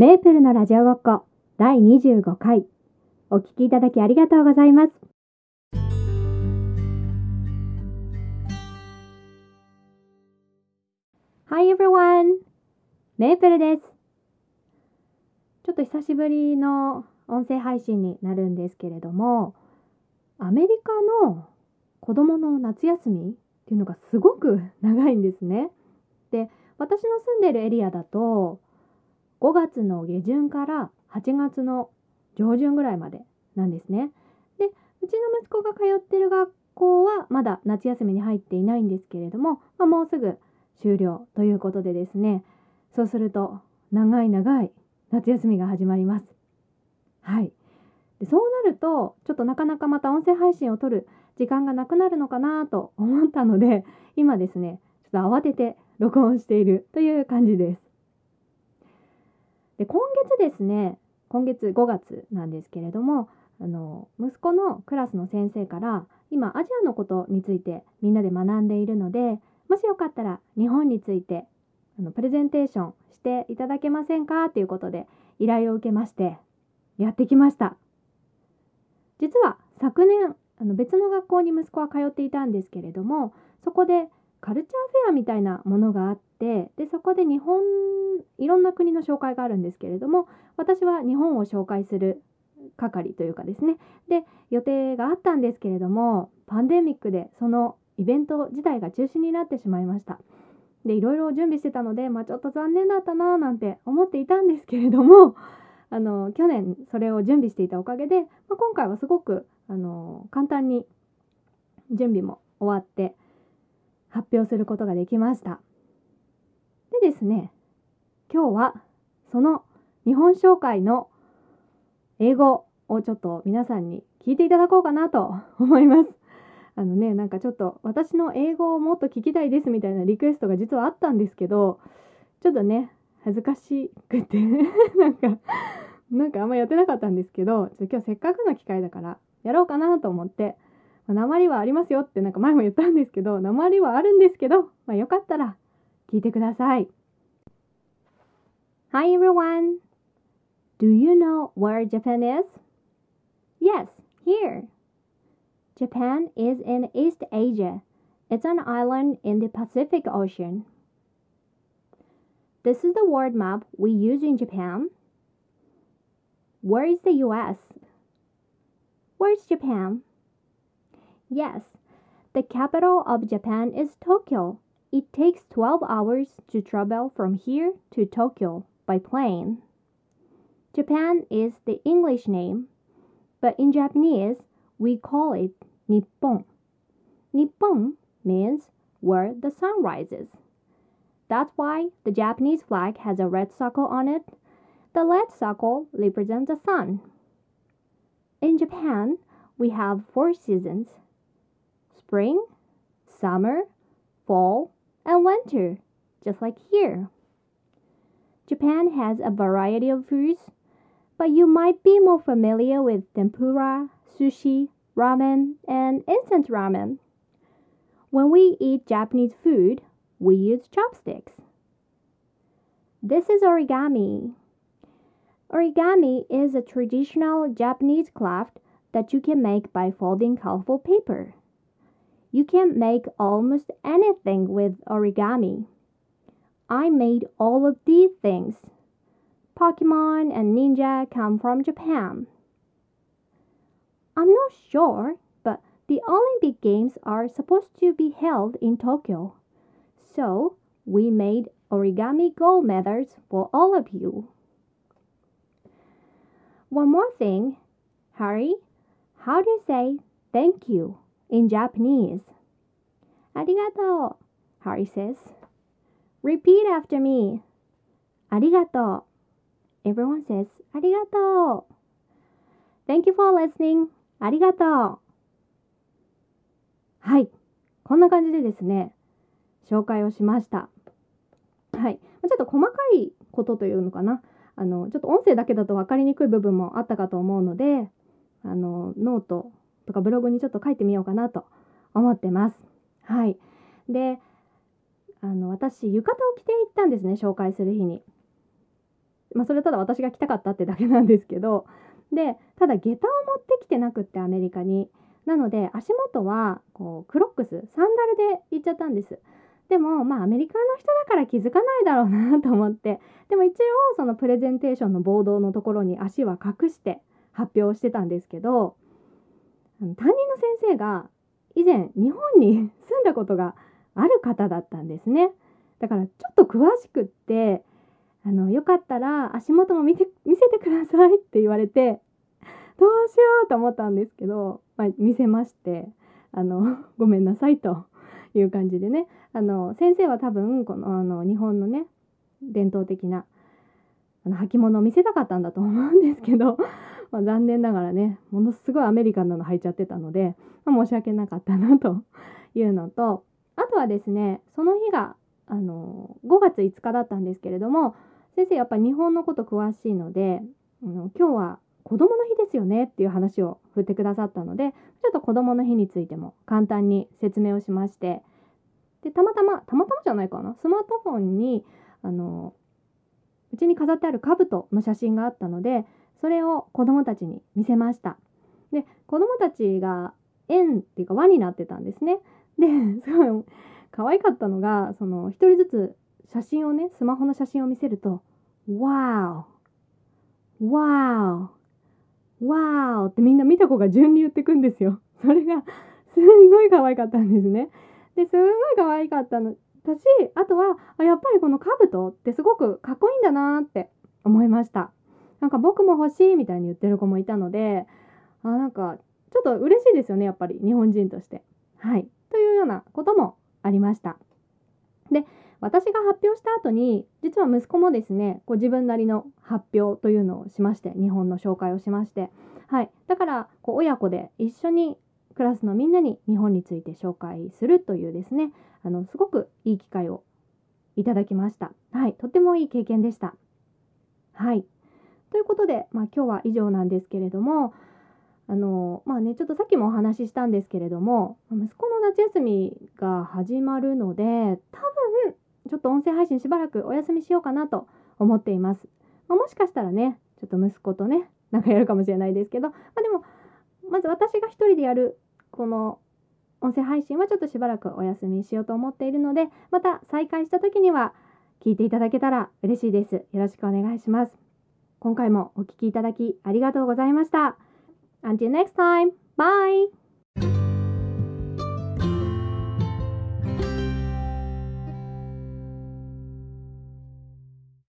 メープルのラジオごっこ第25回お聞きいただきありがとうございます Hi everyone! メープルですちょっと久しぶりの音声配信になるんですけれどもアメリカの子供の夏休みっていうのがすごく長いんですね。で私の住んでるエリアだと5月の下旬から8月の上旬ぐらいまでなんですね。でうちの息子が通ってる学校はまだ夏休みに入っていないんですけれども、まあ、もうすぐ終了ということでですねそうすると長い長い夏休みが始まります。はいでそうなるとちょっとなかなかまた音声配信を撮る時間がなくなるのかなと思ったので今ですねちょっと慌てて録音しているという感じです。で今月ですね今月5月なんですけれどもあの息子のクラスの先生から今アジアのことについてみんなで学んでいるのでもしよかったら日本についてあのプレゼンテーションしていただけませんか？ということで依頼を受けましてやってきました。実は昨年あの別の学校に息子は通っていたんですけれどもそこでカルチャーフェアみたいなものがあってでそこで日本いろんな国の紹介があるんですけれども私は日本を紹介する係というかですね。で予定があったんですけれどもパンデミックでそのイベント自体が中止になってしまいました。でいろいろ準備してたので、まあ、ちょっと残念だったななんて思っていたんですけれども あの去年それを準備していたおかげで、まあ、今回はすごくあの簡単に準備も終わって発表することができました。でですね、今日はその日本紹介の英語をちょっと皆さんに聞いていただこうかなと思います。あのね、なんかちょっと私の英語をもっと聞きたいですみたいなリクエストが実はあったんですけど、ちょっとね、恥ずかしくて なんか、なんかあんまやってなかったんですけど、ちょ今日せっかくの機会だからやろうかなと思って、鉛はありますよってなんか前も言ったんですけど、鉛はあるんですけど、まあ、よかったら聞いてください。Hi everyone! Do you know where Japan is? Yes, here. Japan is in East Asia. It's an island in the Pacific Ocean. This is the world map we use in Japan. Where is the US? Where's Japan? Yes, the capital of Japan is Tokyo. It takes 12 hours to travel from here to Tokyo by plane. Japan is the English name, but in Japanese we call it Nippon. Nippon means where the sun rises. That's why the Japanese flag has a red circle on it. The red circle represents the sun. In Japan, we have four seasons spring, summer, fall, and winter, just like here. Japan has a variety of foods, but you might be more familiar with tempura, sushi, ramen, and instant ramen. When we eat Japanese food, we use chopsticks. This is origami. Origami is a traditional Japanese craft that you can make by folding colorful paper. You can make almost anything with origami. I made all of these things. Pokemon and Ninja come from Japan. I'm not sure, but the Olympic Games are supposed to be held in Tokyo. So we made origami gold medals for all of you. One more thing, Harry, how do you say thank you? In Japanese. Arigato, Harry says. Repeat after me. Arigato. Everyone says arigato. Thank you for listening. ありがとう。はい。こんな感じでですね、紹介をしました。はい。ちょっと細かいことというのかな。あの、ちょっと音声だけだと分かりにくい部分もあったかと思うので、あの、ノートとかブログにちょっと書いてみようかなと思ってます。はい。で、あの、私、浴衣を着て行ったんですね、紹介する日に。まあ、それただ私が着たかったってだけなんですけどでただ下駄を持ってきてなくってアメリカになので足元はこうクロックスサンダルで行っちゃったんですでもまあアメリカの人だから気づかないだろうなと思ってでも一応そのプレゼンテーションのボードのところに足は隠して発表してたんですけど担任の先生が以前日本に住んだことがある方だったんですね。だからちょっと詳しくってあのよかったら足元も見て見せてくださいって言われてどうしようと思ったんですけど、まあ、見せましてあの ごめんなさいという感じでね。あの先生は多分このあの日本のね伝統的なあの履物を見せたかったんだと思うんですけど、まあ、残念ながらねものすごいアメリカンなの履いちゃってたので、まあ、申し訳なかったなというのとあとはですねその日があの5月5日だったんですけれども先生やっぱ日本のこと詳しいのであの今日は子供の日ですよねっていう話を振ってくださったのでちょっと子供の日についても簡単に説明をしましてでたまたまたまたまじゃないかなスマートフォンにあのうちに飾ってある兜の写真があったのでそれを子供たちに見せましたで子供たちが円っていうか輪になってたんですねで すごい可愛かったのがその一人ずつ写真をねスマホの写真を見せると「わーわーわーってみんな見た子が順に言ってくんですよ。それがすんごい可愛かったんですね。ですごい可愛かったのだしあとはあやっぱりこの兜ってすごくかっこいいんだなって思いました。なんか僕も欲しいみたいに言ってる子もいたのであなんかちょっと嬉しいですよねやっぱり日本人として。はい。というようなこともありました。で私が発表した後に実は息子もですねこう自分なりの発表というのをしまして日本の紹介をしまして。はい。だからこう親子で一緒にクラスのみんなに日本について紹介するというですねあのすごくいい機会をいただきました。はい。とてもいい経験でした。はい。ということで、まあ、今日は以上なんですけれどもあのまあねちょっとさっきもお話ししたんですけれども息子の夏休みが始まるので多分ちょっと音声配信しばらくお休みしようかなと思っています。まあ、もしかしたらねちょっと息子とねなんかやるかもしれないですけど、まあ、でもまず私が一人でやるこの音声配信はちょっとしばらくお休みしようと思っているのでまた再開した時には聞いていただけたら嬉しいです。よろしくお願いします。今回もお聴きいただきありがとうございました。Until next time. Bye.